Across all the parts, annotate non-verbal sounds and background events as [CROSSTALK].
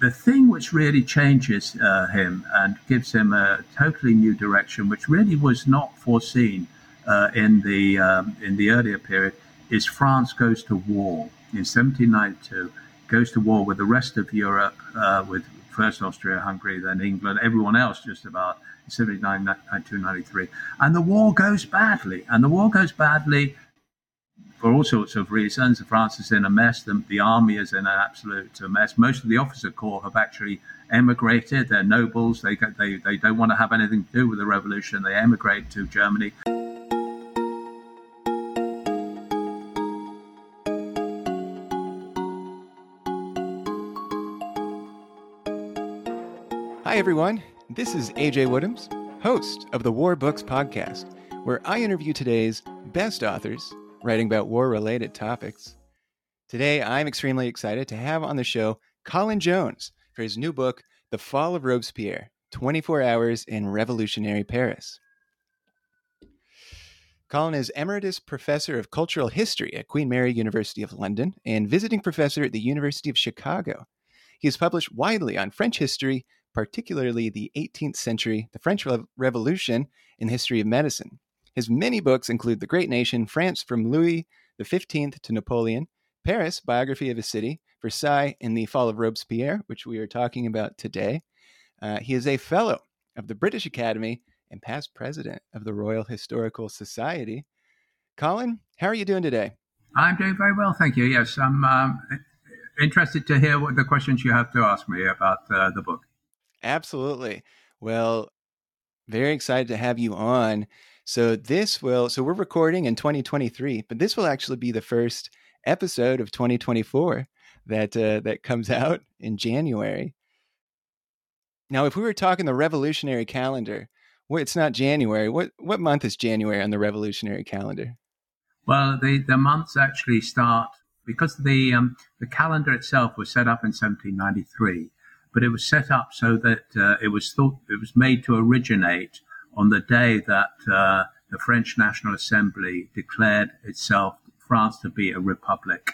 the thing which really changes uh, him and gives him a totally new direction, which really was not foreseen uh, in the um, in the earlier period, is France goes to war in 1792, goes to war with the rest of Europe, uh, with first Austria, Hungary, then England, everyone else just about 79, 92, 93. And the war goes badly. And the war goes badly for all sorts of reasons. France is in a mess. The, the army is in an absolute uh, mess. Most of the officer corps have actually emigrated. They're nobles. They, they, they don't want to have anything to do with the revolution. They emigrate to Germany. Hi, everyone. This is AJ Woodhams, host of the War Books Podcast, where I interview today's best authors writing about war related topics. Today, I'm extremely excited to have on the show Colin Jones for his new book, The Fall of Robespierre 24 Hours in Revolutionary Paris. Colin is Emeritus Professor of Cultural History at Queen Mary University of London and visiting professor at the University of Chicago. He has published widely on French history, particularly the 18th century, the French Revolution, and the history of medicine. His many books include The Great Nation, France from Louis XV to Napoleon, Paris, Biography of a City, Versailles, and The Fall of Robespierre, which we are talking about today. Uh, he is a fellow of the British Academy and past president of the Royal Historical Society. Colin, how are you doing today? I'm doing very well, thank you. Yes, I'm um, interested to hear what the questions you have to ask me about uh, the book. Absolutely. Well, very excited to have you on. So this will so we're recording in 2023, but this will actually be the first episode of 2024 that uh, that comes [LAUGHS] out in January. Now, if we were talking the revolutionary calendar, well, it's not January. What what month is January on the revolutionary calendar? Well, the the months actually start because the um, the calendar itself was set up in 1793 but it was set up so that uh, it was thought it was made to originate on the day that uh, the French National Assembly declared itself France to be a republic,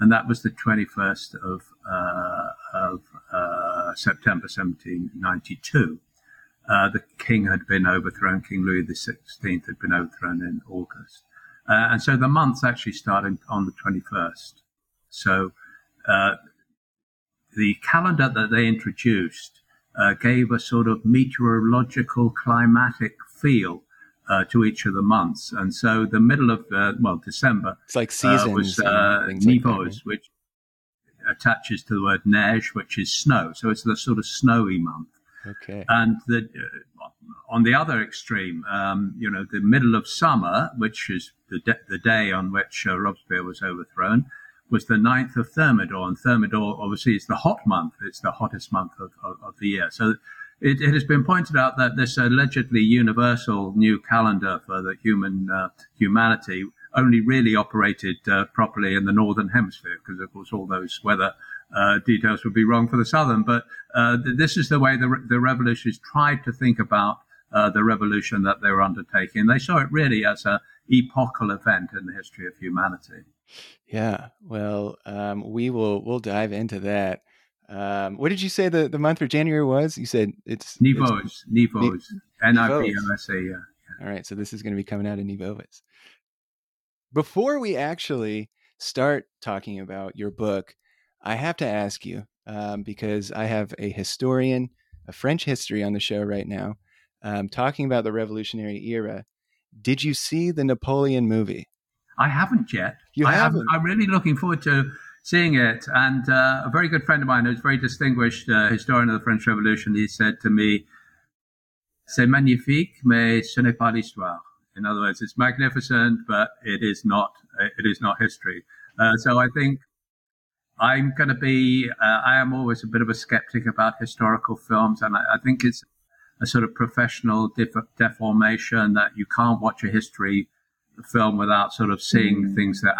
and that was the 21st of, uh, of uh, September 1792. Uh, the king had been overthrown. King Louis XVI had been overthrown in August, uh, and so the months actually started on the 21st. So the calendar that they introduced uh, gave a sort of meteorological climatic feel uh, to each of the months. And so the middle of, uh, well, December it's like seasons uh, was uh, Nivose, like which attaches to the word neige, which is snow. So it's the sort of snowy month. Okay. And the, uh, on the other extreme, um, you know, the middle of summer, which is the, de- the day on which Robespierre was overthrown, was the 9th of Thermidor. And Thermidor, obviously, is the hot month. It's the hottest month of, of, of the year. So it, it, has been pointed out that this allegedly universal new calendar for the human uh, humanity only really operated uh, properly in the northern hemisphere, because of course all those weather uh, details would be wrong for the southern. But uh, this is the way the, the revolutionaries tried to think about uh, the revolution that they were undertaking. They saw it really as a epochal event in the history of humanity. Yeah, well, um, we will we'll dive into that. Um, what did you say the, the month for January was? You said it's Nivose, Nivose, N I V O S A. Yeah. All right, so this is going to be coming out of Nivovitz. Before we actually start talking about your book, I have to ask you um, because I have a historian a French history on the show right now, um, talking about the Revolutionary era. Did you see the Napoleon movie? I haven't yet. You I haven't? I'm really looking forward to seeing it. And uh, a very good friend of mine, who's a very distinguished uh, historian of the French Revolution, he said to me, "C'est magnifique, mais ce n'est pas l'histoire." In other words, it's magnificent, but it is not. It is not history. Uh, so I think I'm going to be. Uh, I am always a bit of a skeptic about historical films, and I, I think it's a sort of professional def- deformation that you can't watch a history film without sort of seeing mm. things that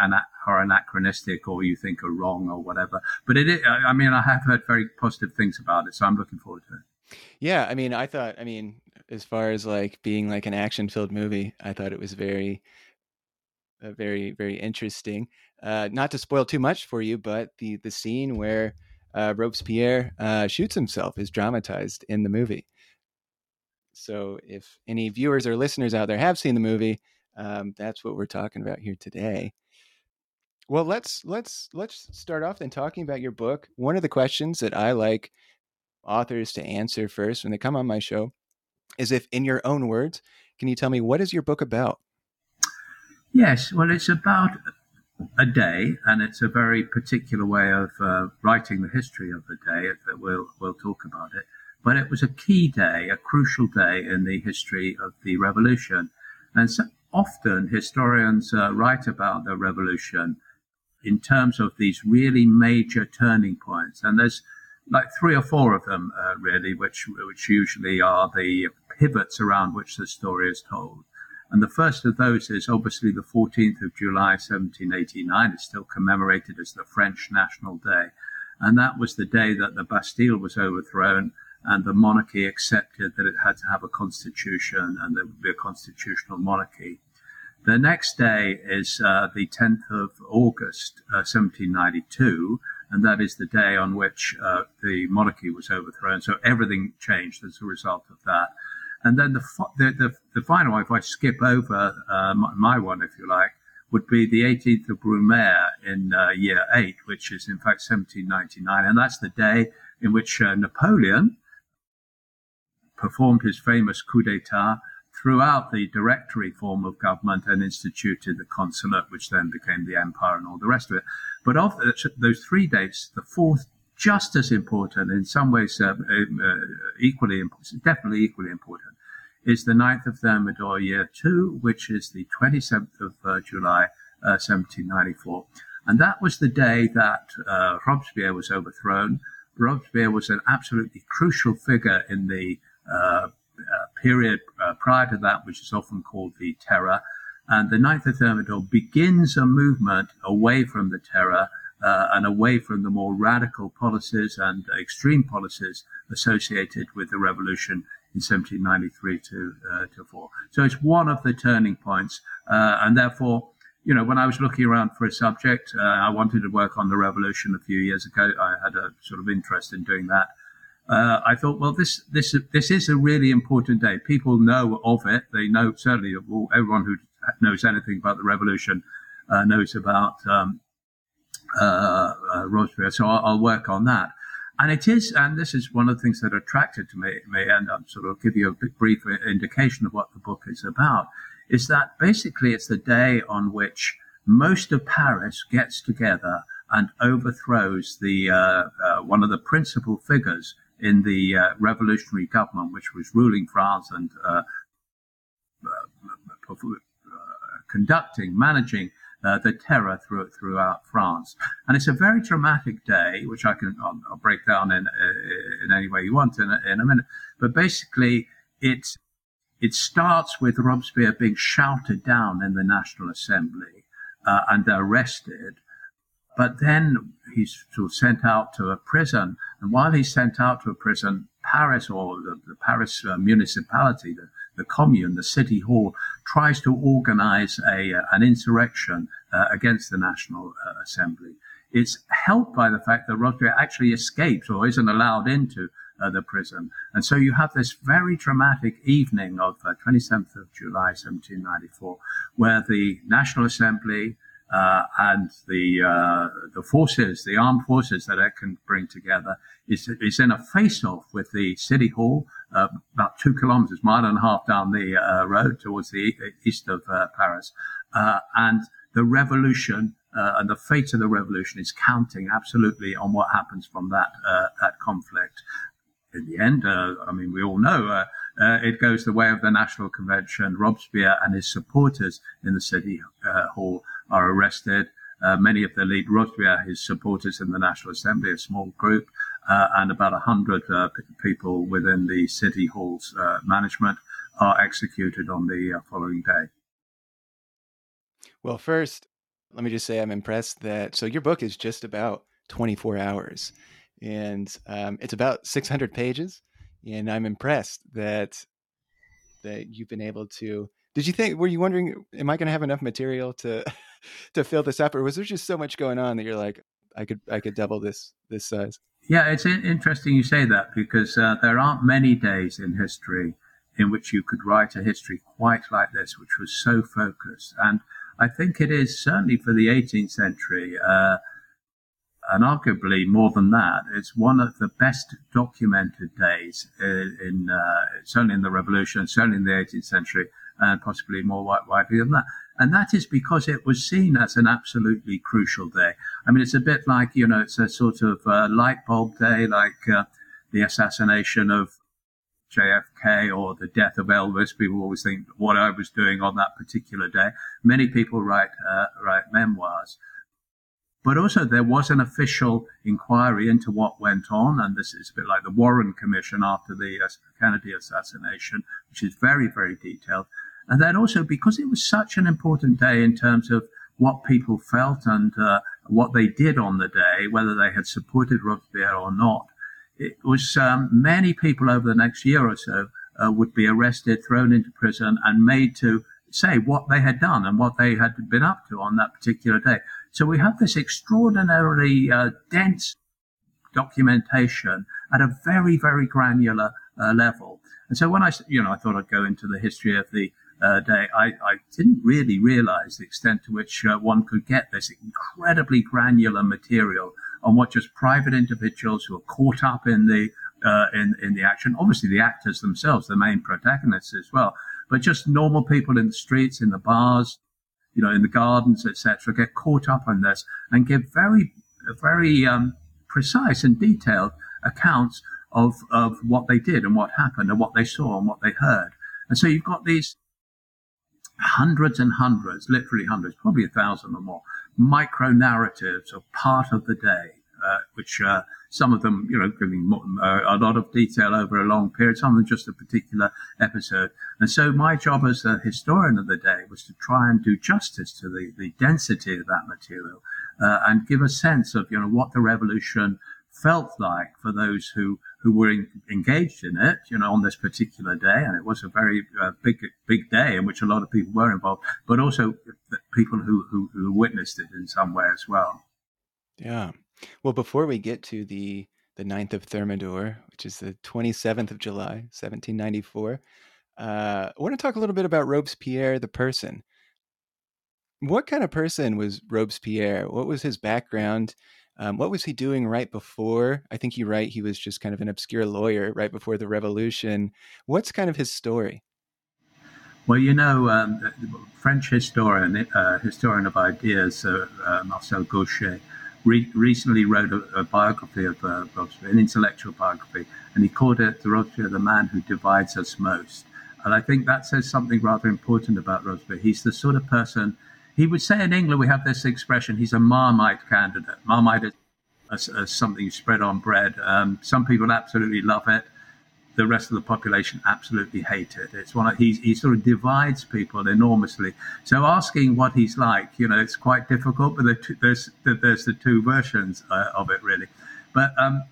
are anachronistic or you think are wrong or whatever. But it, I mean, I have heard very positive things about it, so I'm looking forward to it. Yeah, I mean, I thought, I mean, as far as like being like an action-filled movie, I thought it was very, uh, very, very interesting. Uh, not to spoil too much for you, but the the scene where uh, Robespierre uh, shoots himself is dramatized in the movie. So if any viewers or listeners out there have seen the movie, um, that's what we're talking about here today. Well, let's let's let's start off then talking about your book. One of the questions that I like authors to answer first when they come on my show is if in your own words, can you tell me what is your book about? Yes, well, it's about a day, and it's a very particular way of uh, writing the history of the day. That we'll we'll talk about it. But it was a key day, a crucial day in the history of the revolution, and so often historians uh, write about the revolution in terms of these really major turning points, and there's like three or four of them uh, really, which which usually are the pivots around which the story is told. And the first of those is obviously the 14th of July, 1789. It's still commemorated as the French National Day. And that was the day that the Bastille was overthrown and the monarchy accepted that it had to have a constitution and there would be a constitutional monarchy. The next day is uh, the 10th of August, uh, 1792, and that is the day on which uh, the monarchy was overthrown. So everything changed as a result of that. And then the, the, the, the final if I skip over uh, my, my, one, if you like, would be the 18th of Brumaire in uh, year eight, which is in fact 1799. And that's the day in which uh, Napoleon performed his famous coup d'etat throughout the directory form of government and instituted the consulate, which then became the empire and all the rest of it. But of those three dates, the fourth just as important, in some ways uh, uh, equally important, definitely equally important, is the 9th of Thermidor, year two, which is the 27th of uh, July, 1794. Uh, and that was the day that uh, Robespierre was overthrown. Robespierre was an absolutely crucial figure in the period prior to that, which is often called the Terror. And the 9th of Thermidor begins a movement away from the Terror uh, and away from the more radical policies and extreme policies associated with the revolution in 1793 to, uh, to 4. So it's one of the turning points. Uh, and therefore, you know, when I was looking around for a subject, uh, I wanted to work on the revolution a few years ago. I had a sort of interest in doing that. Uh, I thought, well, this this this is a really important day. People know of it. They know certainly everyone who knows anything about the revolution uh, knows about um, uh, uh, Robespierre. So I'll, I'll, work on that. And it is, and this is one of the things that attracted to me, me and I'll sort of give you a brief indication of what the book is about, is that basically it's the day on which most of Paris gets together and overthrows the uh, uh, one of the principal figures in the uh, revolutionary government, which was ruling France and uh, uh, conducting, managing uh, the terror through, throughout France. And it's a very dramatic day, which I can I'll, I'll break down in uh, in any way you want in a, in a minute. But basically, it it starts with Robespierre being shouted down in the National Assembly uh, and arrested. But then he's sent out to a prison. And while he's sent out to a prison, Paris or the, the Paris uh, municipality, the, the commune, the city hall, tries to organize a, uh, an insurrection uh, against the National uh, Assembly. It's helped by the fact that Robespierre actually escapes or isn't allowed into uh, the prison. And so you have this very dramatic evening of 27th uh, of July, 1794, where the National Assembly, uh, and the uh, the forces, the armed forces that it can bring together, is is in a face-off with the city hall, uh, about two kilometres, mile and a half down the uh, road towards the east of uh, Paris, uh, and the revolution. and the fate of the revolution is counting absolutely on what happens from that that conflict. In the end, I mean, we all know it goes the way of the National Convention. Robespierre and his supporters in the city hall are arrested. Uh, many of the lead Robespierre, his supporters in the National Assembly, a small group, uh, and about 100 uh, p- people within the City Hall's uh, management are executed on the uh, following day. Well, first, let me just say I'm impressed that so your book is just about 24 hours and um, it's about 600 pages. And I'm impressed that that you've been able to. Did you think? Were you wondering, am I going to have enough material to [LAUGHS] [LAUGHS] to fill this up, or was there just so much going on that you're like, I could I could double this this size. Yeah, it's interesting you say that because uh, there aren't many days in history in which you could write a history quite like this, which was so focused. And I think it is certainly for the 18th century, uh, and arguably more than that, it's one of the best documented days in, in uh, certainly in the Revolution, certainly in the 18th century, and possibly more widely than that. And that is because it was seen as an absolutely crucial day. I mean, it's a bit like, you know, it's a sort of uh, light bulb day, like uh, the assassination of JFK or the death of Elvis. People always think what I was doing on that particular day. Many people write uh, write memoirs, but also there was an official inquiry into what went on, and this is a bit like the Warren Commission after the uh, Kennedy assassination, which is very very detailed. And then also because it was such an important day in terms of what people felt and uh, what they did on the day, whether they had supported Robespierre or not it was um, many people over the next year or so uh, would be arrested, thrown into prison, and made to say what they had done and what they had been up to on that particular day. So we have this extraordinarily uh, dense documentation at a very, very granular uh, level. And so when I, you know, I thought I'd go into the history of the uh, day, I, I, didn't really realize the extent to which uh, one could get this incredibly granular material on what just private individuals who are caught up in the uh, in in the action. Obviously, the actors themselves, the main protagonists as well, but just normal people in the streets, in the bars, you know, in the gardens, etc., get caught up in this and give very very um, precise and detailed accounts of of what they did and what happened and what they saw and what they heard. And so you've got these hundreds and hundreds, literally hundreds, probably a thousand or more, micro narratives of part of the day, uh, which uh, some of them, you know, giving uh, a lot of detail over a long period, some of them just a particular episode. And so my job as a historian of the day was to try and do justice to the, the density of that material uh, and give a sense of, you know, what the revolution felt like for those who who were in, engaged in it, you know, on this particular day, and it was a very uh, big big day in which a lot of people were involved, but also people who, who who witnessed it in some way as well. Yeah. Well, before we get to the the 9th of Thermidor, which is the 27th of July, 1794, uh, I want to talk a little bit about Robespierre, the person. What kind of person was Robespierre? What was his background? Um, what was he doing right before? I think you write he was just kind of an obscure lawyer right before the revolution. What's kind of his story? Well, you know, um, French historian, uh, historian of ideas, uh, uh, Marcel Gauchet, re- recently wrote a, a biography of uh, Robespierre, an intellectual biography, and he called it the Robespierre, the man who divides us most. And I think that says something rather important about Robespierre. He's the sort of person he would say in England, we have this expression, he's a Marmite candidate. Marmite is, something spread on bread. Um, some people absolutely love it. The rest of the population absolutely hate it. It's one of, he, he sort of divides people enormously. So asking what he's like, you know, it's quite difficult, but there's, there's the two versions uh, of it really. But um,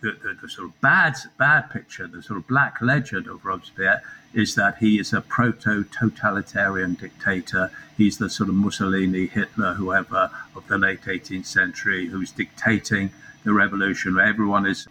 the, the, the, sort of bad bad picture, the sort of black legend of Robespierre is that he is a proto-totalitarian dictator. He's the sort of Mussolini, Hitler, whoever of the late 18th century, who's dictating the revolution, everyone is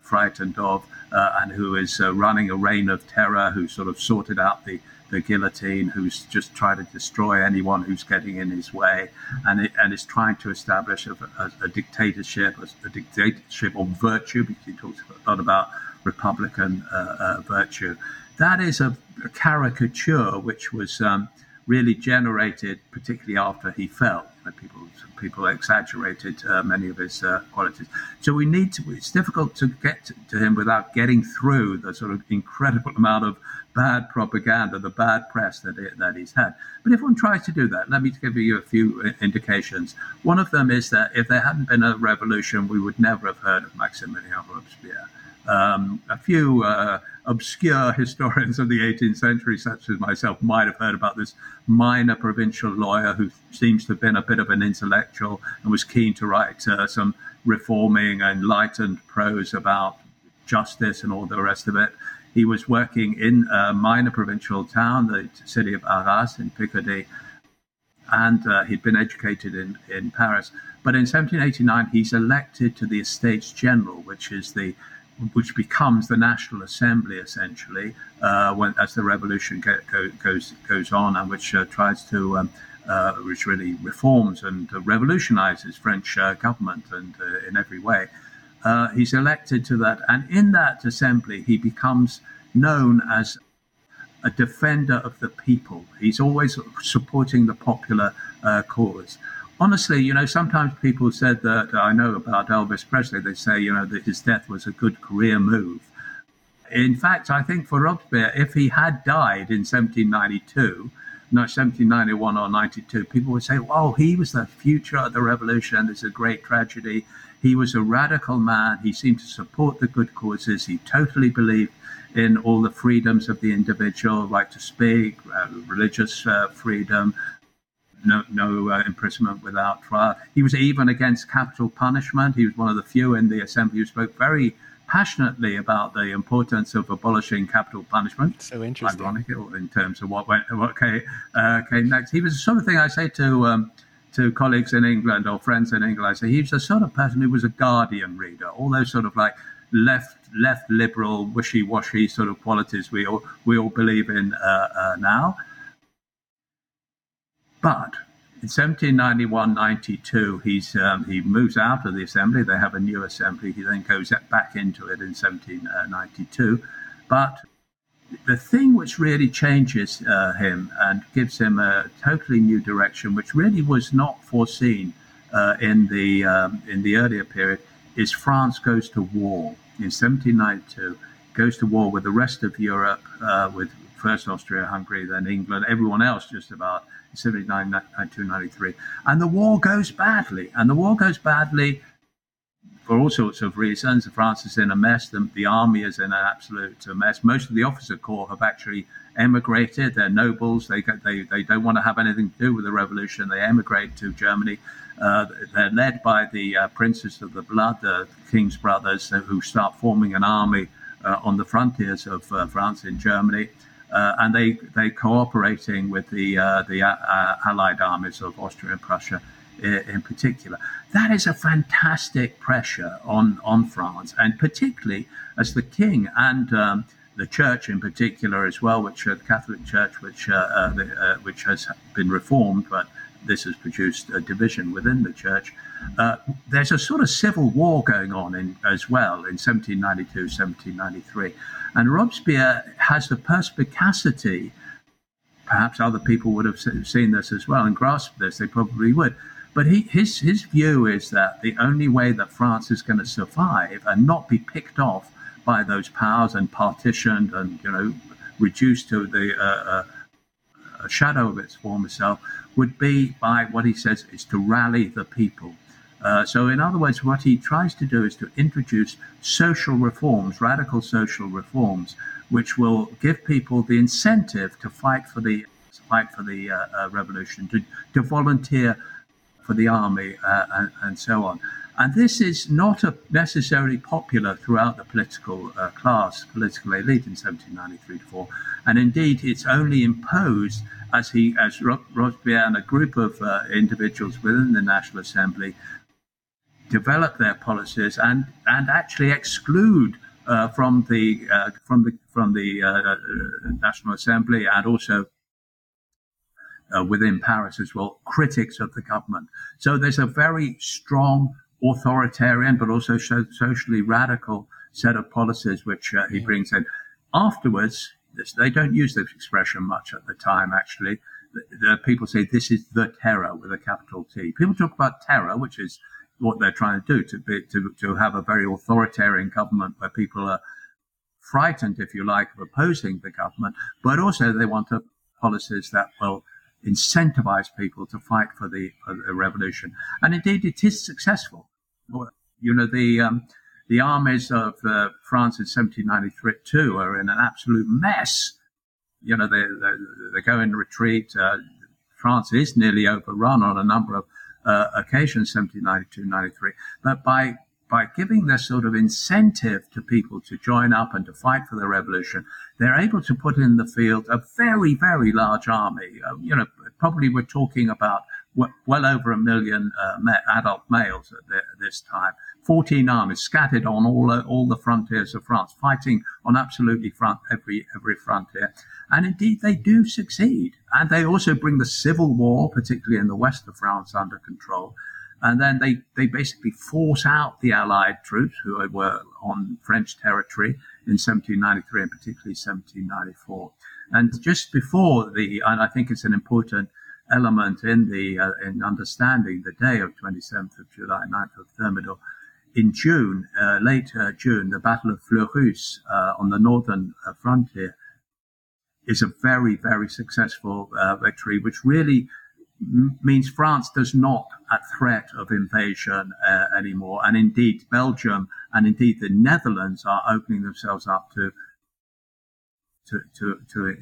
frightened of, uh, and who is uh, running a reign of terror, who sort of sorted out the the guillotine, who's just trying to destroy anyone who's getting in his way, and it, and is trying to establish a, a, a dictatorship, a, a, dictatorship of virtue, because he talks a lot about republican uh, uh, virtue. That is a, caricature which was um, really generated, particularly after he fell. People people exaggerated uh, many of his uh, qualities. So we need to. It's difficult to get to, him without getting through the sort of incredible amount of bad propaganda, the bad press that, it, that he's had. But if one tries to do that, let me give you a few uh, indications. One of them is that if there hadn't been a revolution, we would never have heard of Maximilien Robespierre. Um, a few uh, obscure historians of the 18th century, such as myself, might have heard about this minor provincial lawyer who seems to have been a bit of an intellectual and was keen to write uh, some reforming, enlightened prose about justice and all the rest of it. He was working in a minor provincial town, the city of Arras in Picardy, and uh, he'd been educated in, in Paris. But in 1789, he's elected to the Estates General, which is the which becomes the National Assembly essentially uh, when, as the revolution go, go, goes goes on, and which uh, tries to um, uh, which really reforms and revolutionizes French uh, government and uh, in every way. Uh, he's elected to that, and in that assembly, he becomes known as a defender of the people. He's always supporting the popular cause honestly, you know, sometimes people said that I know about Elvis Presley. They say, you know, that his death was a good career move. In fact, I think for Robespierre, if he had died in 1792, not 1791 or 92, people would say, "Oh, he was the future of the revolution. It's a great tragedy." He was a radical man. He seemed to support the good causes. He totally believed in all the freedoms of the individual, right to speak, uh, religious uh, freedom, no, no uh, imprisonment without trial. He was even against capital punishment. He was one of the few in the assembly who spoke very passionately about the importance of abolishing capital punishment. So interesting. Ironic in terms of what went, what came, uh, came next. He was the sort of thing I say to um, to colleagues in England or friends in England. I say he was the sort of person who was a Guardian reader. All those sort of like left left liberal wishy washy sort of qualities we all we all believe in uh, uh now. But in 1791-92, he's um, he moves out of the assembly. They have a new assembly. He then goes back into it in 1792. But the thing which really changes uh, him and gives him a totally new direction, which really was not foreseen uh, in the um, in the earlier period, is France goes to war in 1792. Goes to war with the rest of Europe, uh, with first Austria-Hungary, then England, everyone else just about 79, 92, 93. And the war goes badly. And the war goes badly for all sorts of reasons. France is in a mess. The, the army is in an absolute mess. Most of the officer corps have actually emigrated. They're nobles. They, they, they don't want to have anything to do with the revolution. They emigrate to Germany. Uh, they're led by the uh, princes of the blood, the king's brothers, who start forming an army uh, on the frontiers of uh, France in Germany uh, and they they cooperating with the uh, the uh, allied armies of Austria and Prussia in, particular. That is a fantastic pressure on on France, and particularly as the king and um, the church in particular as well, which uh, the Catholic Church, which uh, uh, the, which has been reformed, but this has produced a division within the church. There's a sort of civil war going on in, as well in 1792, 1793 and Robespierre has the perspicacity, perhaps other people would have seen this as well and grasped this, they probably would. But he, his, his view is that the only way that France is going to survive and not be picked off by those powers and partitioned and, you know, reduced to the uh, uh, shadow of its former self would be by what he says is to rally the people. Uh, so, in other words, what he tries to do is to introduce social reforms, radical social reforms, which will give people the incentive to fight for the fight for the uh, uh, revolution, to, to volunteer for the army, uh, and, and, so on. And this is not necessarily popular throughout the political class, political elite in 1793 4. And indeed, it's only imposed as he, as Robespierre and a group of individuals within the National Assembly develop their policies and and actually exclude uh, from the uh, from the from the uh, National Assembly and also uh, within Paris as well critics of the government. So there's a very strong authoritarian but also socially radical set of policies which uh, he brings in. Afterwards, this, they don't use this expression much at the time. Actually, the, the people say this is the terror with a capital T. People talk about terror, which is what they're trying to do to be to, to have a very authoritarian government where people are frightened, if you like, of opposing the government, but also they want policies that will incentivize people to fight for the, for the revolution. And indeed, it is successful. You know, the um, the armies of uh, France in 1792 are in an absolute mess. You know, they, they, they go in retreat. Uh, France is nearly overrun on a number of uh, occasions, 1792, 93. But by by giving this sort of incentive to people to join up and to fight for the revolution, they're able to put in the field a very, very large army, uh, you know, probably we're talking about well over a million uh, adult males at, the, at, this time. 14 armies scattered on all, all the frontiers of France, fighting on absolutely front every, every frontier. And indeed, they do succeed. And they also bring the civil war, particularly in the west of France, under control. And then they, they basically force out the Allied troops who were on French territory in 1793 and particularly 1794. And just before the, and I think it's an important element in the uh, in understanding the day of 27th of July, 9th of Thermidor. In June, uh, late uh, June, the Battle of Fleurus uh, on the northern uh, frontier is a very, very successful victory, which really m- means France does not at threat of invasion anymore. And indeed, Belgium and indeed the Netherlands are opening themselves up to to, to, to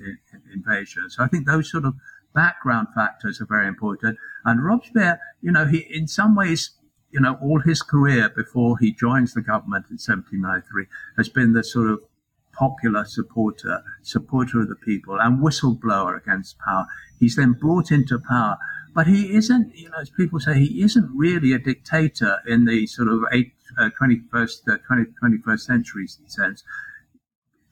invasion. So I think those sort of background factors are very important. And Robespierre, you know, he in some ways, you know, all his career before he joins the government in 1793 has been the sort of popular supporter, supporter of the people, and whistleblower against power. He's then brought into power, but he isn't, you know, as people say, he isn't really a dictator in the sort of eight, uh, 21st, uh, 20, 21st century sense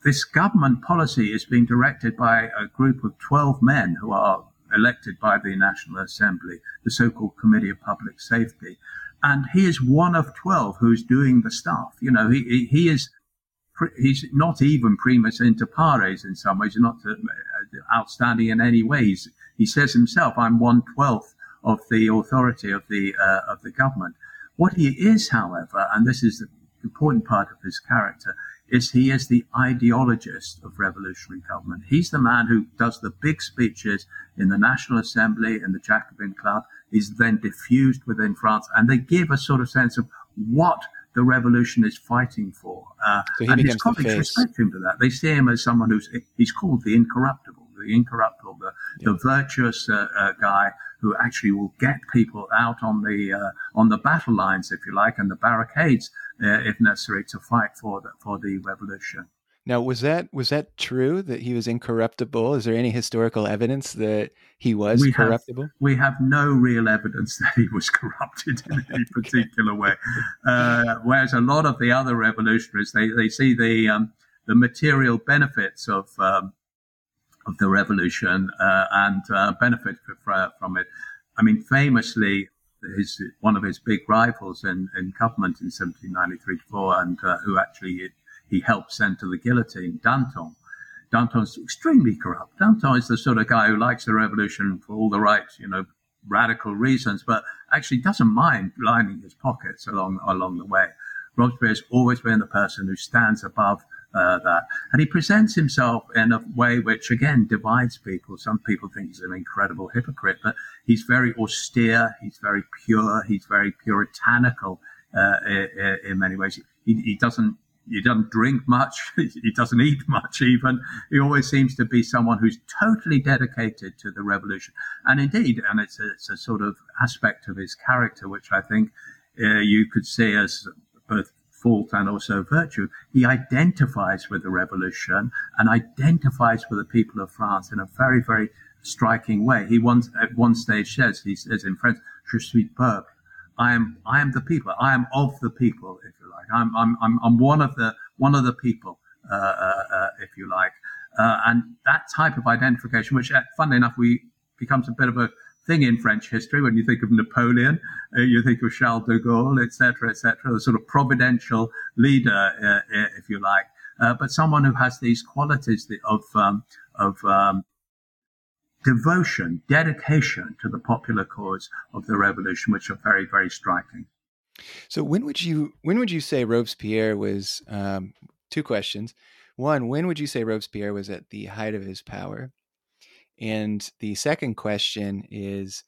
this government policy is being directed by a group of 12 men who are elected by the National Assembly, the so-called Committee of Public Safety. And he is one of 12 who's doing the stuff. You know, he, he is, he's not even primus inter pares in some ways, not uh, outstanding in any ways. He says himself, I'm one twelfth of the authority of the, uh, of the government. What he is, however, and this is the important part of his character, is he is the ideologist of revolutionary government. He's the man who does the big speeches in the National Assembly and the Jacobin Club. is then diffused within France, and they give a sort of sense of what the revolution is fighting for. Uh, so and his colleagues respect him for that. They see him as someone who's he's called the incorruptible, the incorruptible, the, yeah. the virtuous uh, uh, guy who actually will get people out on the uh, on the battle lines, if you like, and the barricades uh, if necessary, to fight for the, for the revolution. Now, was that was that true that he was incorruptible? Is there any historical evidence that he was we corruptible? Have, we have no real evidence [LAUGHS] that he was corrupted in any [LAUGHS] particular way. Uh, whereas a lot of the other revolutionaries, they, they see the um, the material benefits of um, of the revolution uh, and uh, benefit from it. I mean, famously, his one of his big rivals in, in government in 1793 4, and uh, who actually he helped send to the guillotine, Danton. Danton's extremely corrupt. Danton is the sort of guy who likes the revolution for all the right, you know, radical reasons, but actually doesn't mind lining his pockets along along the way. Robespierre's always been the person who stands above uh, that. And he presents himself in a way which, again, divides people. Some people think he's an incredible hypocrite, but he's very austere, he's very pure, he's very puritanical uh, in, in, many ways. He, he, doesn't. He doesn't drink much. [LAUGHS] He doesn't eat much, even. He always seems to be someone who's totally dedicated to the revolution. And indeed, and it's a, it's a sort of aspect of his character, which I think uh, you could see as both fault and also virtue. He identifies with the revolution and identifies with the people of France in a very, very striking way. He once at one stage says, he says in French, "Je suis peuple." I am, I am the people. I am of the people, if you like. I'm, I'm, I'm, I'm one of the, one of the people, uh, uh, uh if you like. Uh, and that type of identification, which, uh, funnily enough, we becomes a bit of a thing in French history. When you think of Napoleon, uh, you think of Charles de Gaulle, etc., etc., the sort of providential leader, uh, uh, if you like, uh, but someone who has these qualities of um, of um, devotion, dedication to the popular cause of the revolution, which are very, very striking. So, when would you when would you say Robespierre was? Um, two questions. One, when would you say Robespierre was at the height of his power? And the second question is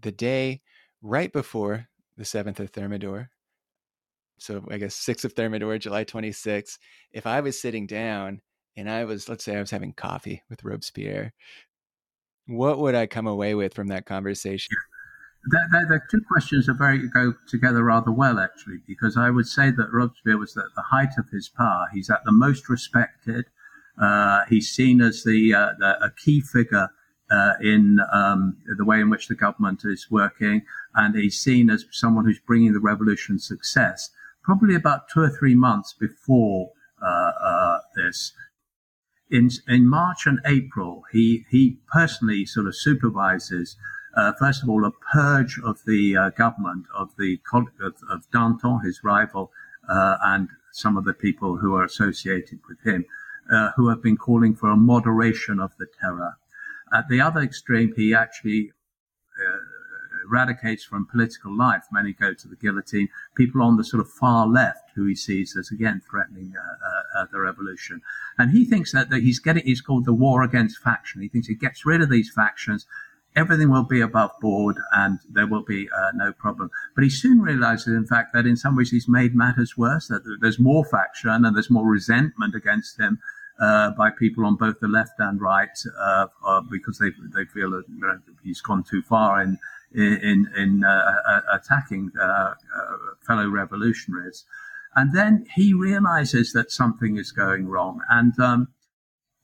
the day right before the 7th of Thermidor. So I guess 6th of Thermidor, July 26th. If I was sitting down and I was, let's say I was having coffee with Robespierre, what would I come away with from that conversation? The, the, the, two questions are very go together rather well, actually, because I would say that Robespierre was at the height of his power. He's at the most respected. Uh, he's seen as the, uh, the, a key figure uh, in um, the way in which the government is working, and he's seen as someone who's bringing the revolution success. Probably about two or three months before uh, uh, this, in in March and April, he he personally sort of supervises. Uh, first of all, a purge of the government of the of, of Danton, his rival, and some of the people who are associated with him, who have been calling for a moderation of the terror. At the other extreme, he actually uh, eradicates from political life. Many go to the guillotine. People on the sort of far left, who he sees as again threatening uh, uh, uh, the revolution, and he thinks that, that he's getting. He's called the war against faction. He thinks he gets rid of these factions. Everything will be above board and there will be uh, no problem. But he soon realizes, in fact, that in some ways he's made matters worse, that there's more faction and there's more resentment against him uh, by people on both the left and right uh, uh, because they they feel that you know, he's gone too far in in in uh, uh, attacking uh, fellow revolutionaries, and then he realizes that something is going wrong. And um,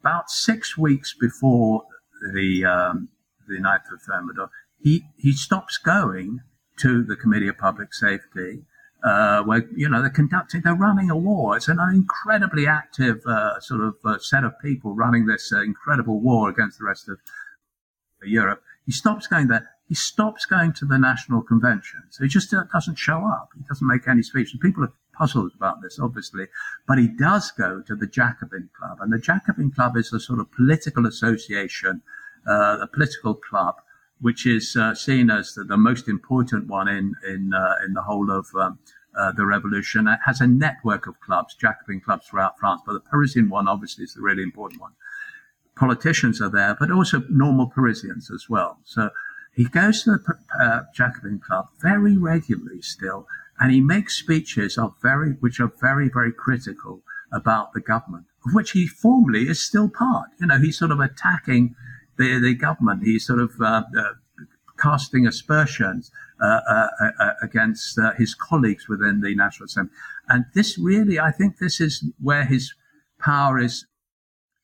about six weeks before the um, the 9th of Thermidor, he he stops going to the Committee of Public Safety uh, where you know they're conducting, they're running a war. It's an incredibly active uh, sort of uh, set of people running this uh, incredible war against the rest of Europe. He stops going there. He stops going to the national convention. So he just uh, doesn't show up. He doesn't make any speech. And people are puzzled about this, obviously. But he does go to the Jacobin Club, and the Jacobin Club is a sort of political association, uh, a political club which is uh, seen as the, the, most important one in in uh, in the whole of um, uh, the revolution. It has a network of clubs, Jacobin clubs throughout France, but the Parisian one obviously is the really important one. Politicians are there, but also normal Parisians as well. So he goes to the uh, Jacobin club very regularly still, and he makes speeches of very, which are very, very critical about the government, of which he formally is still part. You know, he's sort of attacking the, the government. He's sort of uh, uh, casting aspersions Uh, uh, uh, against his colleagues within the National Assembly. And this really, I think this is where his power is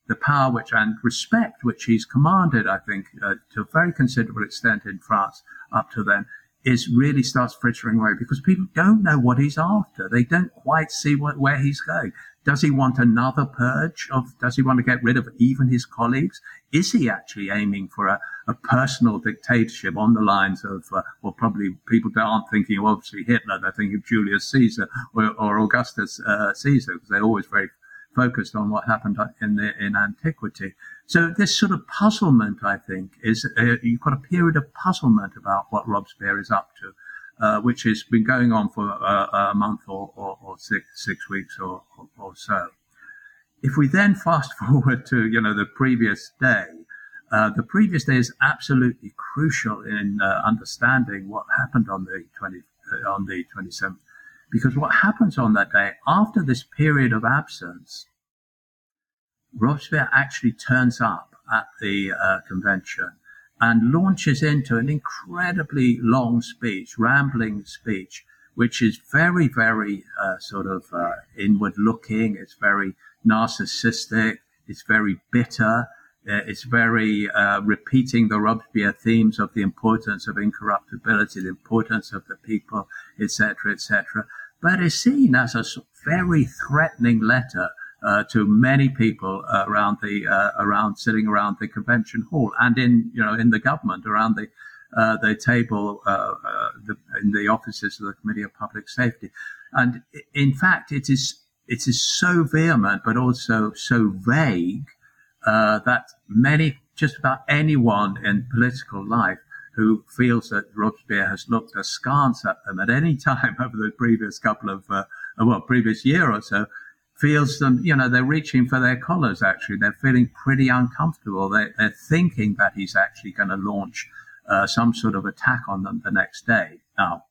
the power which and respect which he's commanded, I think, uh, to a very considerable extent in France up to then, is really starts frittering away because people don't know what he's after. They don't quite see what, where he's going. Does he want another purge of, does he want to get rid of even his colleagues? Is he actually aiming for a, a personal dictatorship on the lines of, uh, well, probably people aren't thinking of obviously Hitler, they're thinking of Julius Caesar or, or Augustus uh, Caesar, because they're always very focused on what happened in the, in antiquity. So this sort of puzzlement, I think, is, uh, you've got a period of puzzlement about what Robespierre is up to uh, which has been going on for a, a month or, or, or, six, six weeks or, or, so. If we then fast [LAUGHS] forward to, you know, the previous day, uh, the previous day is absolutely crucial in uh, understanding what happened on the 20, uh, on the 27th, because what happens on that day after this period of absence, Robespierre actually turns up at the uh, convention and launches into an incredibly long speech, rambling speech, which is very, very uh, sort of uh, inward looking. It's very narcissistic. It's very bitter. Uh, it's very uh, repeating the Robespierre themes of the importance of incorruptibility, the importance of the people, etc., etc. But it's seen as a very threatening letter uh, to many people uh, around the uh, around sitting around the convention hall and in you know in the government around the uh, the table uh, uh, the, in the offices of the Committee of Public Safety, and in fact it is it is so vehement but also so vague that many just about anyone in political life who feels that Robespierre has looked askance at them at any [LAUGHS] time over the previous couple of well previous year or so feels them, you know, they're reaching for their collars actually. They're feeling pretty uncomfortable. They, are thinking that he's actually going to launch uh, some sort of attack on them the next day. Now,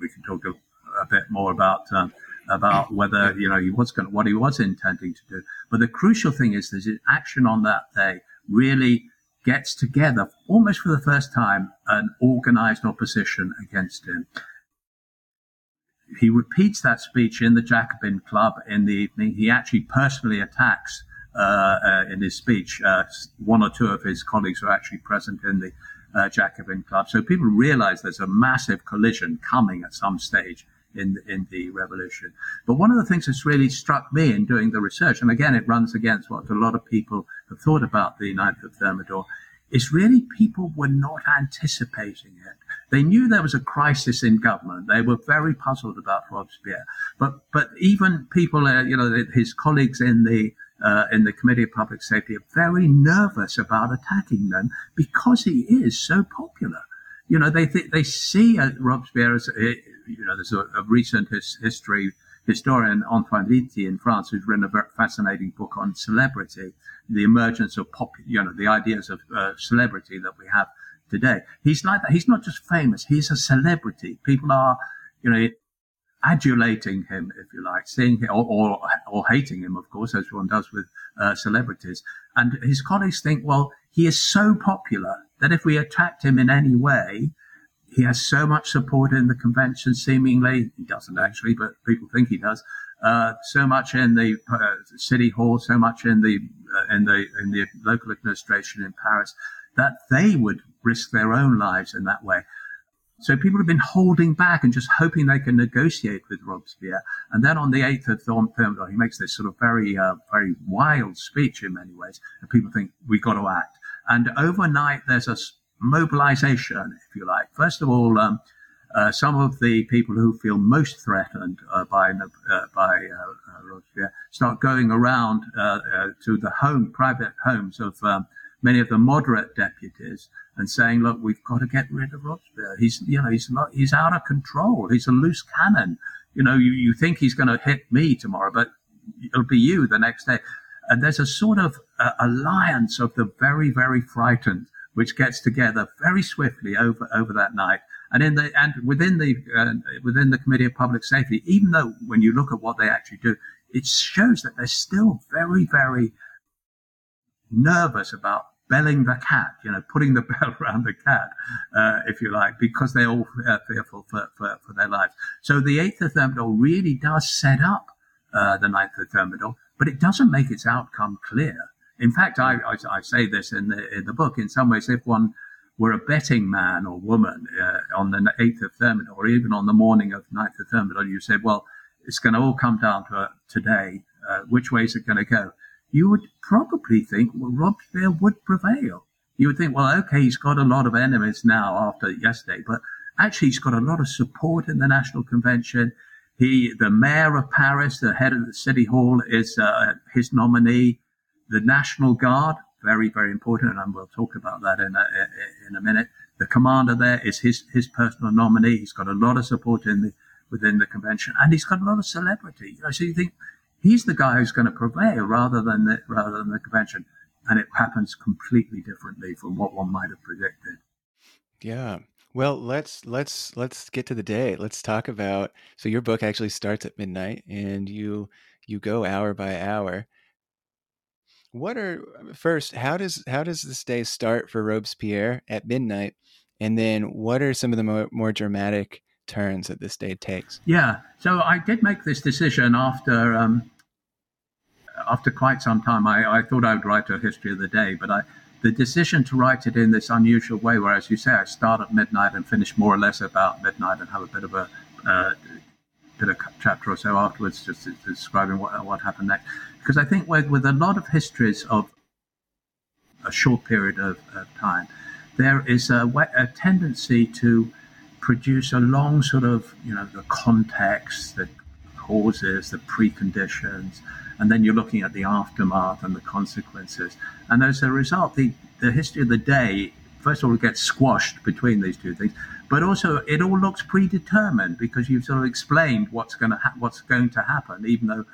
we can talk a, a bit more about. Um, about [CLEARS THROAT] whether you know he was going what he was intending to do, but the crucial thing is that his action on that day really gets together almost for the first time an organized opposition against him he repeats that speech in the Jacobin Club in the evening. He actually personally attacks uh, uh, in his speech. Uh, one or two of his colleagues are actually present in the uh, Jacobin Club. So people realize there's a massive collision coming at some stage in, in the revolution. But one of the things that's really struck me in doing the research, and again, it runs against what a lot of people have thought about the Ninth of Thermidor, is really people were not anticipating it. They knew there was a crisis in government. They were very puzzled about Robespierre. But, but even people, uh, you know, his colleagues in the uh, in the Committee of Public Safety are very nervous about attacking them because he is so popular. You know, they th- they see uh, Robespierre as, uh, you know, there's a, a recent his, history historian Antoine Lilti in France who's written a very fascinating book on celebrity, the emergence of pop, you know, the ideas of uh, celebrity that we have today. He's like that. He's not just famous. He's a celebrity. People are, you know, adulating him, if you like, seeing him, or, or, or hating him, of course, as one does with uh, celebrities. And his colleagues think, well, he is so popular that if we attacked him in any way, he has so much support in the convention, seemingly. He doesn't actually, but people think he does. Uh, so much in the uh, city hall, so much in the uh, in the in the local administration in Paris that they would risk their own lives in that way. So people have been holding back and just hoping they can negotiate with Robespierre. And then on the 8th of Thermidor, he makes this sort of very, uh, very wild speech in many ways. And people think we've got to act. And overnight, there's a mobilization, if you like. First of all, um, uh, some of the people who feel most threatened uh, by uh, by uh, uh, Robespierre start going around to the home, private homes of um, many of the moderate deputies and saying, look, we've got to get rid of Robespierre. He's, you know, he's he's out of control. He's a loose cannon. You know, you, you think he's going to hit me tomorrow, but it'll be you the next day. And there's a sort of uh, alliance of the very, very frightened, which gets together very swiftly over, over that night. And in the, and within the, uh, within the Committee of Public Safety, even though when you look at what they actually do, it shows that they're still very, very nervous about belling the cat, you know, putting the [LAUGHS] bell around the cat, uh, if you like, because they're all uh, fearful for, for, for, their lives. So the eighth of Thermidor really does set up uh, the ninth of Thermidor, but it doesn't make its outcome clear. In fact, I, I, I, say this in the in the book. In some ways, if one were a betting man or woman uh, on the eighth of Thermidor, or even on the morning of the ninth of Thermidor, you said, "Well, it's going to all come down to today. Uh, which way is it going to go?" You would probably think, well, Robespierre would prevail. You would think, well, okay, he's got a lot of enemies now after yesterday, but actually he's got a lot of support in the National Convention. He, the mayor of Paris, the head of the city hall, is uh, his nominee. The National Guard, very, very important, and we'll talk about that in a, in a minute. The commander there is his his personal nominee. He's got a lot of support in the within the convention, and he's got a lot of celebrity. You know, so you think he's the guy who's going to prevail rather than the, rather than the convention. And it happens completely differently from what one might have predicted. Yeah. Well, let's let's let's get to the day. Let's talk about so your book actually starts at midnight and you you go hour by hour. What are first, how does how does this day start for Robespierre at midnight? And then what are some of the more, more dramatic turns that this day takes? Yeah. So I did make this decision after um, after quite some time, I, I thought I would write a history of the day, but I, the decision to write it in this unusual way, where, as you say, I start at midnight and finish more or less about midnight and have a bit of a uh, bit of chapter or so afterwards, just describing what, what happened next. Because I think with, with a lot of histories of a short period of, of time, there is a, a tendency to produce a long sort of, you know, the context, the causes, the preconditions, and then you're looking at the aftermath and the consequences. And as a result, the, the history of the day, first of all, gets squashed between these two things, but also it all looks predetermined because you've sort of explained what's going to ha- what's going to happen, even though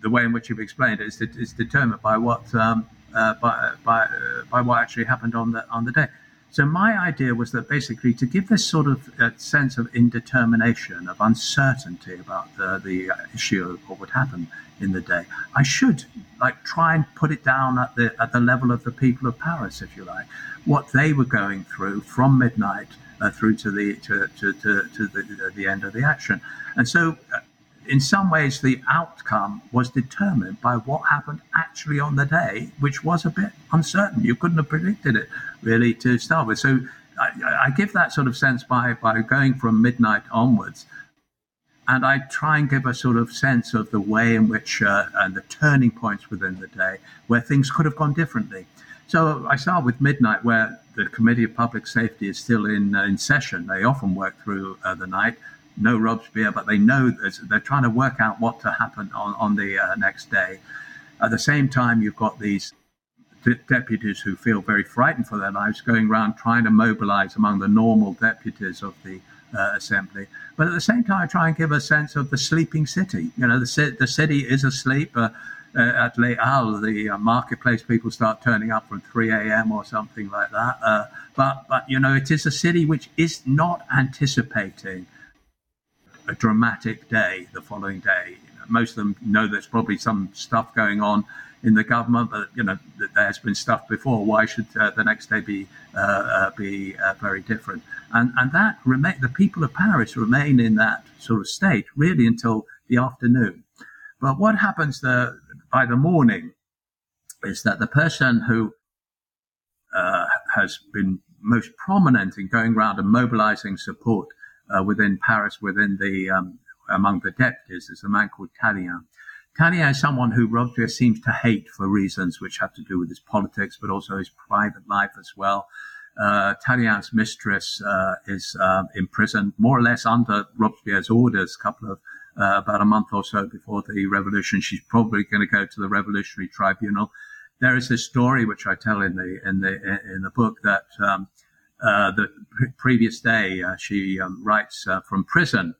the way in which you've explained it is, is determined by what um, uh, by by, uh, by what actually happened on the on the day. So my idea was that basically to give this sort of uh, sense of indetermination, of uncertainty about the, the issue of what would happen in the day, I should like try and put it down at the at the level of the people of Paris, if you like, what they were going through from midnight uh, through to the to, to, to, to the, the, end of the action. And so uh, in some ways, the outcome was determined by what happened actually on the day, which was a bit uncertain. You couldn't have predicted it really to start with. So I, I give that sort of sense by, by going from midnight onwards. And I try and give a sort of sense of the way in which uh, and the turning points within the day where things could have gone differently. So I start with midnight, where the Committee of Public Safety is still in uh, in session. They often work through uh, the night no Robespierre, but they know they're trying to work out what to happen on, on the uh, next day. At the same time, you've got these de- deputies who feel very frightened for their lives going around trying to mobilize among the normal deputies of the uh, assembly. But at the same time, I try and give a sense of the sleeping city. You know, the, the city is asleep. Uh, uh, at Halles, the uh, marketplace, people start turning up from 3 a.m. or something like that. Uh, but, but, you know, it is a city which is not anticipating a dramatic day the following day. most of them know there's probably some stuff going on in the government, but you know that there's been stuff before. Why should uh, the next day be uh, uh, be uh, very different? And and that remain the people of Paris remain in that sort of state really until the afternoon. But what happens the, by the morning is that the person who uh, has been most prominent in going around and mobilizing support uh, within Paris, within the um, among the deputies, is a man called Tallien. Tallien is someone who Robespierre seems to hate for reasons which have to do with his politics, but also his private life as well. Uh, Tallien's mistress uh, is uh, imprisoned more or less under Robespierre's orders. A couple of uh, about a month or so before the revolution, she's probably going to go to the Revolutionary Tribunal. There is this story which I tell in the in the in the book that um, uh, the previous day, uh, she um, writes uh, from prison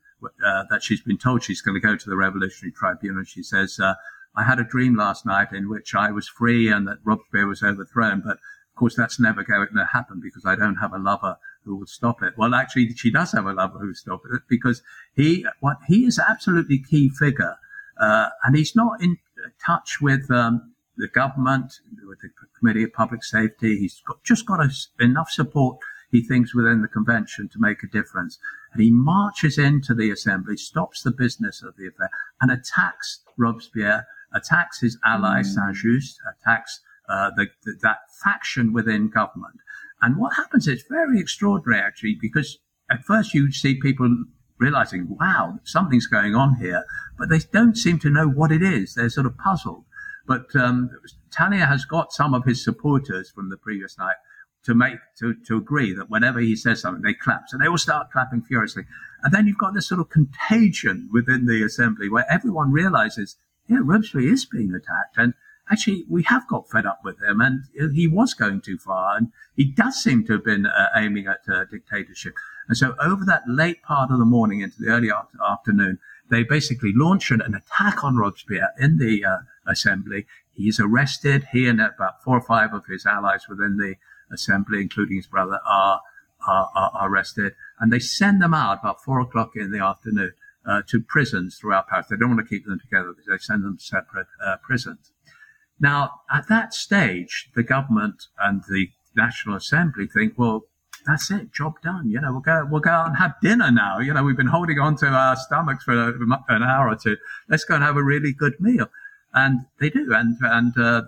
that she's been told she's going to go to the Revolutionary Tribunal. She says, I had a dream last night in which I was free and that Robespierre was overthrown, but of course, that's never going to happen because I don't have a lover who will stop it. Well, actually, she does have a lover who will stop it because he, what he is absolutely key figure, uh, and he's not in touch with um, the government, with the Committee of Public Safety. He's got, just got a, enough support he thinks within the convention to make a difference. And he marches into the assembly, stops the business of the affair, and attacks Robespierre, attacks his ally mm. Saint-Just, attacks uh, the, the, that faction within government. And what happens is very extraordinary, actually, because at first you see people realizing, wow, something's going on here, but they don't seem to know what it is. They're sort of puzzled. But um, Tallien has got some of his supporters from the previous night to make to, to agree that whenever he says something, they clap. So they all start clapping furiously. And then you've got this sort of contagion within the assembly where everyone realizes, yeah, Robespierre is being attacked. And actually, we have got fed up with him and he was going too far. And he does seem to have been uh, aiming at uh, dictatorship. And so over that late part of the morning into the early afternoon, they basically launch an, an attack on Robespierre in the uh, assembly. He is arrested. He and about four or five of his allies within the assembly, including his brother, are, are, are arrested. And they send them out about four o'clock in the afternoon uh, to prisons throughout Paris. They don't want to keep them together. They send them to separate uh, prisons. Now, at that stage, the government and the National Assembly think, well, that's it, job done. You know, we'll go, we'll go out and have dinner now. You know, we've been holding on to our stomachs for an hour or two. Let's go and have a really good meal. And they do. And, and, uh,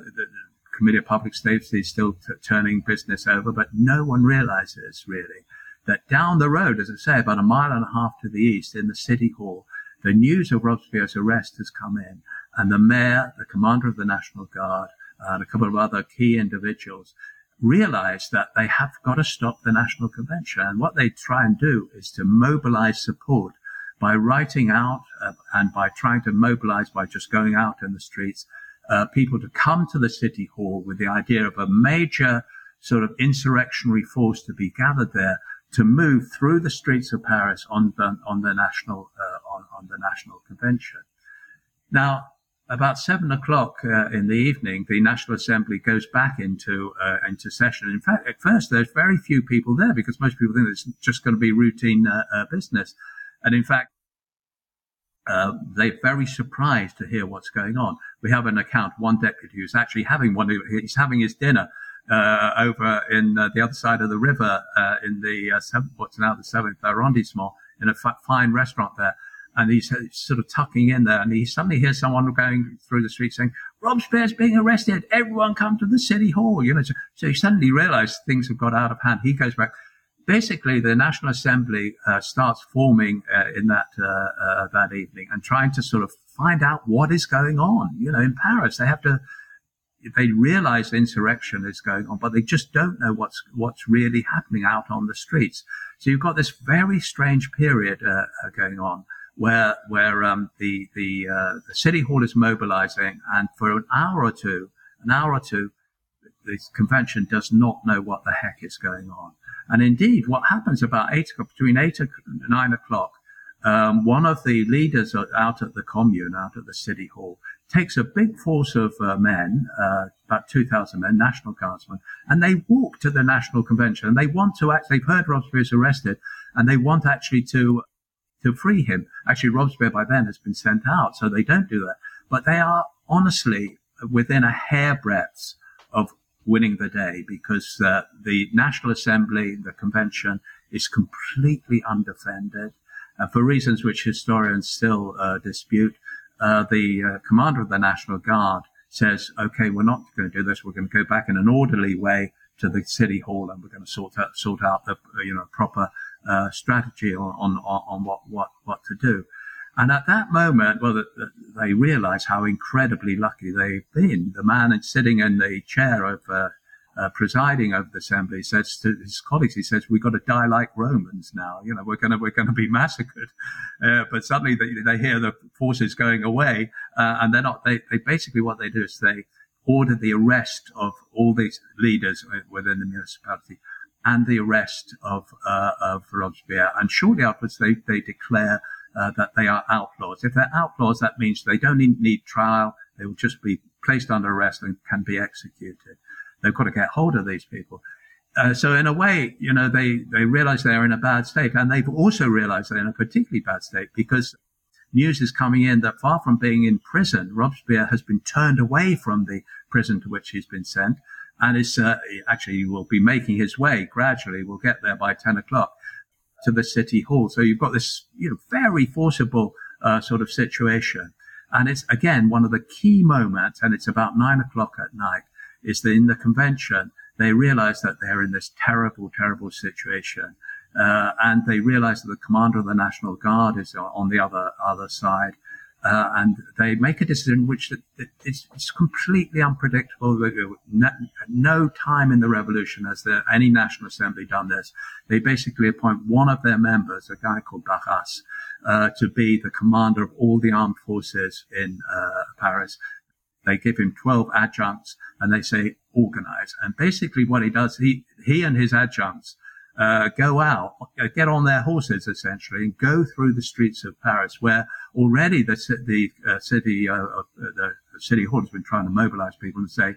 Committee of Public Safety is still t- turning business over, but no one realizes really that down the road, as I say, about a mile and a half to the east in the city hall, the news of Robespierre's arrest has come in and the mayor, the commander of the National Guard, and a couple of other key individuals realize that they have got to stop the National Convention. And what they try and do is to mobilize support by writing out uh, and by trying to mobilize by just going out in the streets uh, people to come to the city hall with the idea of a major sort of insurrectionary force to be gathered there to move through the streets of Paris on the, on the national uh, on, on, the national convention. Now, about seven o'clock uh, in the evening, the National Assembly goes back into uh, into session. In fact, at first there's very few people there because most people think it's just going to be routine uh, uh, business, and in fact, uh, they're very surprised to hear what's going on. We have an account, one deputy who's actually having one, he's having his dinner uh, over in uh, the other side of the river uh, in the uh, seventh, what's now the seventh arrondissement in a f- fine restaurant there. and he's sort of tucking in there, and he suddenly hears someone going through the street saying, "Robespierre's being arrested! Everyone come to the city hall!" You know, so, so he suddenly realised things have got out of hand. He goes back. Basically, the National Assembly uh, starts forming uh, in that that evening and trying to sort of find out what is going on. You know, in Paris, they have to. They realise insurrection is going on, but they just don't know what's what's really happening out on the streets. So you've got this very strange period uh, going on where where um, the the, uh, the city hall is mobilizing, and for an hour or two, an hour or two, the convention does not know what the heck is going on. And indeed, what happens about eight between eight and nine o'clock, um, one of the leaders out at the commune, out at the city hall, takes a big force of uh, men, uh, about 2,000 men, National Guardsmen, and they walk to the National Convention. And they want to actually, they've heard Robespierre is arrested, and they want actually to to free him. Actually, Robespierre by then has been sent out, so they don't do that. But they are honestly within a hairbreadth of winning the day because uh, the National Assembly, the convention, is completely undefended. Uh, for reasons which historians still uh, dispute, uh, the uh, commander of the National Guard says, okay, we're not going to do this. We're going to go back in an orderly way to the city hall and we're going to sort out, sort out the, you know, proper uh, strategy on, on, on what, what, what to do. And at that moment, well, the, the, they realize how incredibly lucky they've been. The man sitting in the chair of uh, uh, presiding over the assembly says to his colleagues, he says, "We've got to die like Romans now. You know, we're going to we're going to be [LAUGHS] massacred." Uh, but suddenly they, they, hear the forces going away, uh, and they're not. They, they basically what they do is they order the arrest of all these leaders within the municipality and the arrest of, uh, of Robespierre. And shortly afterwards, they, they declare uh, that they are outlaws. If they're outlaws, that means they don't need trial. They will just be placed under arrest and can be executed. They've got to get hold of these people. Uh, so in a way, you know, they, they realize they're in a bad state and they've also realized they're in a particularly bad state because news is coming in that far from being in prison, Robespierre has been turned away from the prison to which he's been sent and is uh, actually he will be making his way gradually. We'll get there by 10 o'clock to the city hall. So you've got this, you know, very forcible uh, sort of situation. And it's again one of the key moments, and it's about nine o'clock at night, is that in the convention, they realize that they're in this terrible, terrible situation. Uh, and they realize that the commander of the National Guard is on the other, other side. Uh, and they make a decision which it's, it's completely unpredictable. No, no, time in the revolution has there any National Assembly done this. They basically appoint one of their members, a guy called Barras, uh, to be the commander of all the armed forces in uh, Paris. They give him 12 adjuncts and they say organize. And basically what he does, he, he and his adjuncts uh, go out, uh, get on their horses essentially, and go through the streets of Paris, where already the, the uh, city uh, uh, the city hall has been trying to mobilize people and say,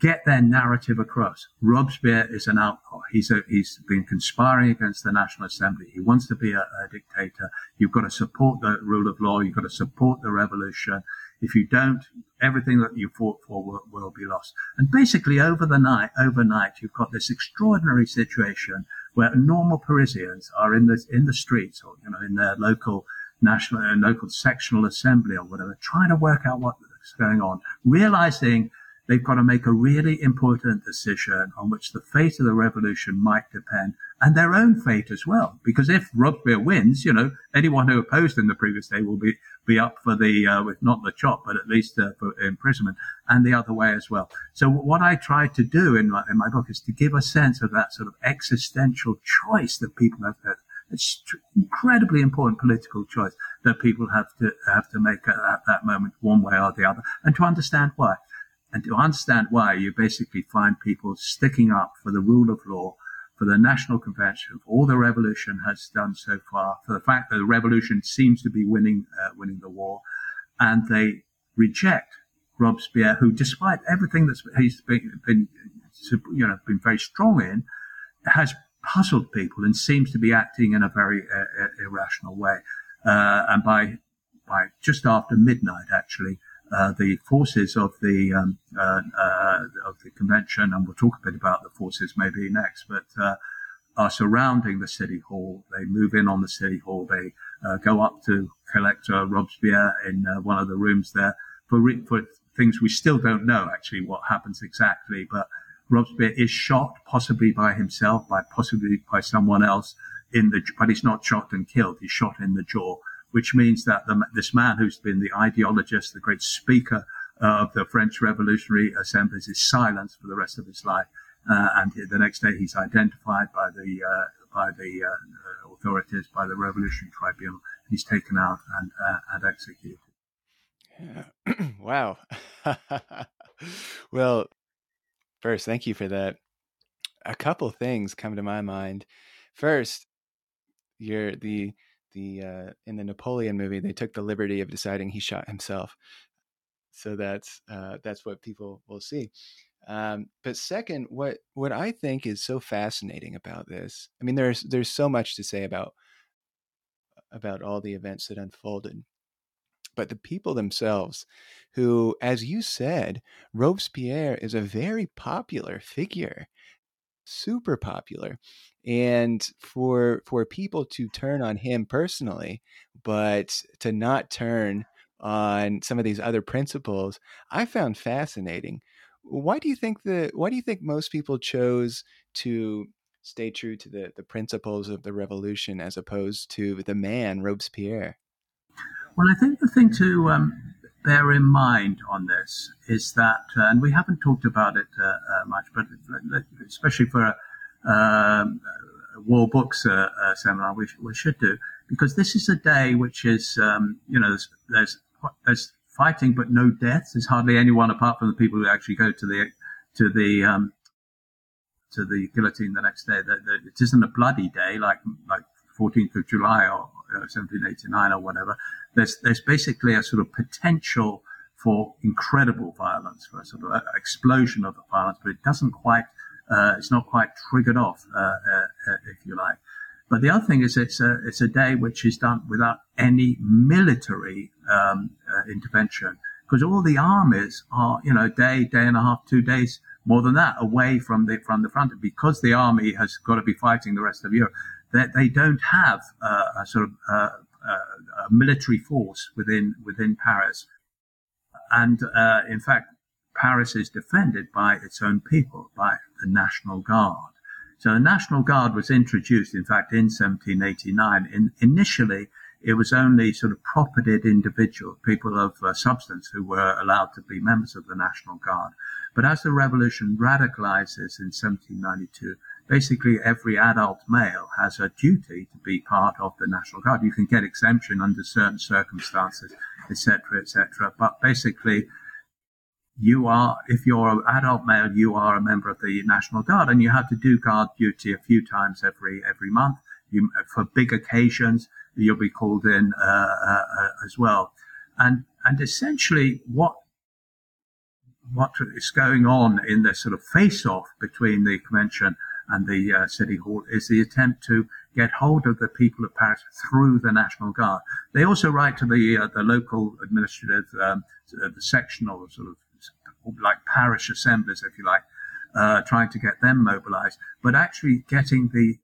get their narrative across. Robespierre is an outlaw. He's a, he's been conspiring against the National Assembly. He wants to be a, a dictator. You've got to support the rule of law. You've got to support the revolution. If you don't, everything that you fought for will, will, be lost. And basically, over the night, overnight, you've got this extraordinary situation where normal Parisians are in the in the streets or you know in their local national uh, local sectional assembly or whatever, trying to work out what's going on, realizing they've got to make a really important decision on which the fate of the revolution might depend and their own fate as well. Because if Robespierre wins, you know, anyone who opposed him the previous day will be, be up for the, uh, with not the chop, but at least uh, for imprisonment and the other way as well. So what I tried to do in my, in my book is to give a sense of that sort of existential choice that people have, it's incredibly important political choice that people have to have to make at that moment, one way or the other, and to understand why. And to understand why, you basically find people sticking up for the rule of law for the National Convention, for all the revolution has done so far, for the fact that the revolution seems to be winning, uh, winning the war, and they reject Robespierre, who, despite everything that he's been, been, you know, been very strong in, has puzzled people and seems to be acting in a very uh, uh irrational way. Uh, and by by just after midnight, actually, uh, the forces of the um, uh, uh, of the convention, and we'll talk a bit about the forces maybe next, but are surrounding the city hall. They move in on the city hall. They go up to collect uh, Robespierre in one of the rooms there for, re- for things we still don't know actually what happens exactly. But Robespierre is shot, possibly by himself, by possibly by someone else in the, but he's not shot and killed. He's shot in the jaw, which means that the, this man who's been the ideologist, the great speaker of the French Revolutionary Assemblies is silenced for the rest of his life. Uh, and the next day he's identified by the, uh, by the uh, authorities, by the Revolutionary Tribunal. He's taken out and, uh, and executed. Yeah. [CLEARS THROAT] wow. [LAUGHS] well, first, thank you for that. A couple things come to my mind. First, you're the the uh, in the Napoleon movie, they took the liberty of deciding he shot himself. So that's uh, that's what people will see. Um, but second, what what I think is so fascinating about this, I mean, there's there's so much to say about about all the events that unfolded, but the people themselves, who, as you said, Robespierre is a very popular figure, super popular, and for for people to turn on him personally, but to not turn on some of these other principles, I found fascinating. Why do you think the why do you think most people chose to stay true to the, the principles of the revolution as opposed to the man Robespierre? Well, I think the thing to um, bear in mind on this is that, uh, and we haven't talked about it uh, uh, much, but especially for a, um, war books uh, uh, seminar, we, we should do, because this is a day which is, um, you know, there's, there's, there's fighting but no deaths. There's hardly anyone apart from the people who actually go to the to the um, to the guillotine the next day. It isn't a bloody day like like 14th of July or 1789 or whatever. There's there's basically a sort of potential for incredible violence, for a sort of explosion of violence, but it doesn't quite. Uh, it's not quite triggered off, uh, uh, uh, if you like. But the other thing is, it's a it's a day which is done without any military um, uh, intervention because all the armies are, you know, day, day and a half, two days more than that away from the from the front. Because the army has got to be fighting the rest of Europe, that they, don't have a sort of uh, a military force within within Paris, and uh, in fact, Paris is defended by its own people, by the National Guard. So the National Guard was introduced, in fact, in 1789. In, initially, it was only sort of propertied individuals, people of uh, substance, who were allowed to be members of the National Guard. But as the revolution radicalizes in 1792, basically every adult male has a duty to be part of the National Guard. You can get exemption under certain circumstances, etc., etc. But basically, you are, if you're an adult male, you are a member of the National Guard, and you have to do guard duty a few times every every month. You, for big occasions, you'll be called in uh, uh, uh, as well. And and essentially, what what is going on in this sort of face-off between the convention and the uh, city hall is the attempt to get hold of the people of Paris through the National Guard. They also write to the uh, the local administrative, um, the sectional sort of like parish assemblies, if you like, uh, trying to get them mobilized, but actually getting the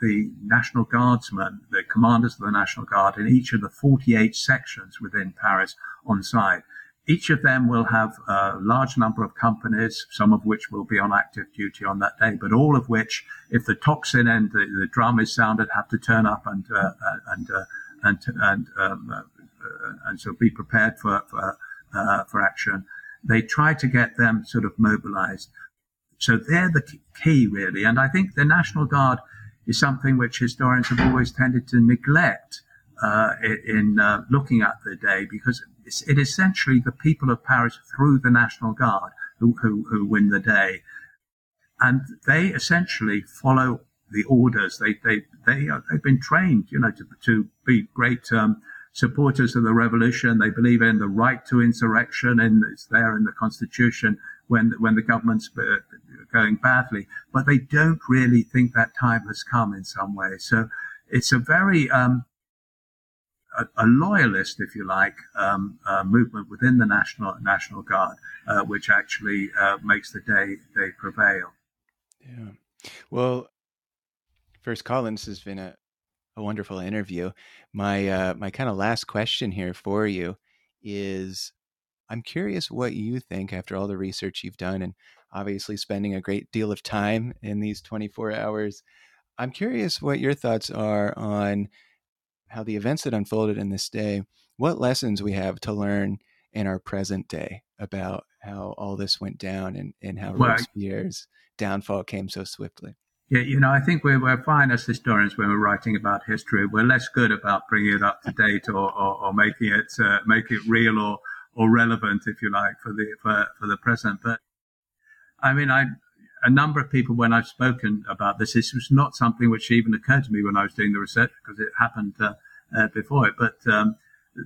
the National Guardsmen, the commanders of the National Guard in each of the 48 sections within Paris on side. Each of them will have a large number of companies, some of which will be on active duty on that day, but all of which, if the tocsin and the, the drum is sounded, have to turn up and uh, and uh, and and um, uh, and so be prepared for for, uh, for action. They try to get them sort of mobilized. So they're the key, really. And I think the National Guard is something which historians have always tended to neglect uh, in uh, looking at the day because it's, it essentially the people of Paris through the National Guard who, who, who win the day. And they essentially follow the orders. They, they, they, uh, they've been trained, you know, to, to be great, um, supporters of the revolution. They believe in the right to insurrection and it's there in the constitution when, when the government's going badly, but they don't really think that time has come in some way. So it's a very, um, a, a, loyalist, if you like, um, uh, movement within the National National Guard, uh, which actually uh, makes the day day prevail. Yeah. Well, first, Collins has been a a wonderful interview. My uh, my kind of last question here for you is I'm curious what you think after all the research you've done and obviously spending a great deal of time in these 24 hours. I'm curious what your thoughts are on how the events that unfolded in this day, what lessons we have to learn in our present day about how all this went down and, and how well, Robespierre's downfall came so swiftly. Yeah, you know, I think we're, we're fine as historians when we're writing about history. We're less good about bringing it up to date or, or, or making it uh, make it real or or relevant, if you like, for the for, for the present. But I mean, I a number of people when I've spoken about this, this was not something which even occurred to me when I was doing the research because it happened uh, uh, before it. But um,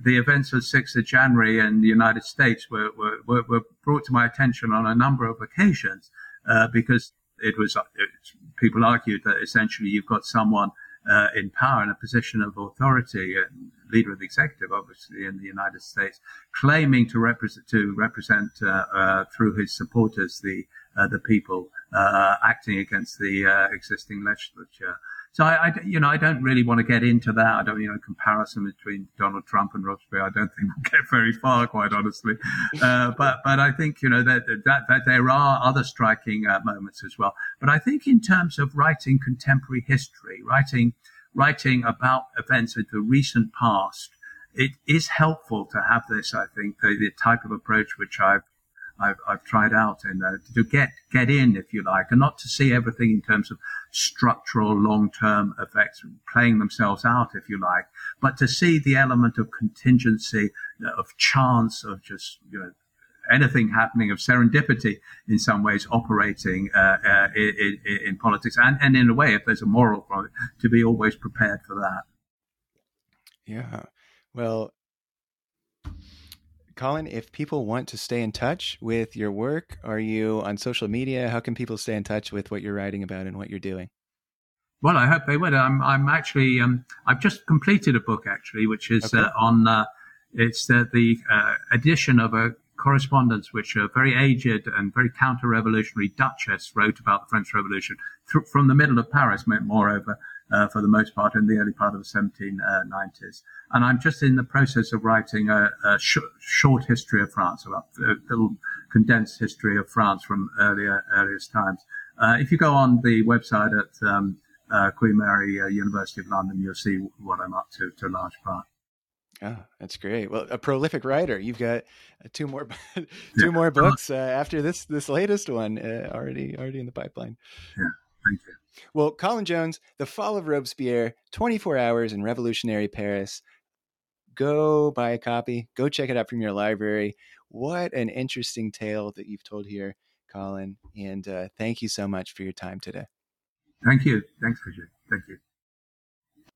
the events of 6th of January in the United States were, were, were brought to my attention on a number of occasions uh, because it was, it, people argued that essentially you've got someone uh, in power in a position of authority, uh, leader of the executive, obviously in the United States, claiming to represent to represent uh, uh through his supporters the uh, the people uh, acting against the existing legislature. So I, I, you know, I don't really want to get into that. I don't, you know, comparison between Donald Trump and Robespierre. I don't think we'll get very far, quite honestly. Uh, but, but I think, you know, that, that, that there are other striking uh, moments as well. But I think in terms of writing contemporary history, writing, writing about events of the recent past, it is helpful to have this, I think, the, the type of approach which I've I've, I've tried out and uh, to get get in, if you like, and not to see everything in terms of structural long-term effects playing themselves out, if you like, but to see the element of contingency, uh, of chance, of just you know anything happening, of serendipity in some ways operating uh, uh, in, in, politics, and, and in a way, if there's a moral from to be always prepared for that. Yeah. Well, Colin, if people want to stay in touch with your work, are you on social media? How can people stay in touch with what you're writing about and what you're doing? Well, I hope they would. I'm, I'm actually, um, I've just completed a book actually, which is okay. uh, on, uh, it's uh, the uh, edition of a correspondence which a very aged and very counter-revolutionary Duchess wrote about the French Revolution th- from the middle of Paris, moreover, uh, for the most part in the early part of the 1790s. And I'm just in the process of writing a, a sh- short history of France, a little condensed history of France from earlier earliest times. Uh, if you go on the website at um, uh, Queen Mary uh, University of London, you'll see what I'm up to to a large part. Oh, that's great. Well, a prolific writer. You've got two more [LAUGHS] two yeah. more books uh, after this this latest one uh, already already in the pipeline. Yeah, thank you. Well, Colin Jones, The Fall of Robespierre, 24 Hours in Revolutionary Paris. Go buy a copy. Go check it out from your library. What an interesting tale that you've told here, Colin. And uh, thank you so much for your time today. Thank you. Thanks, Richard. Thank you.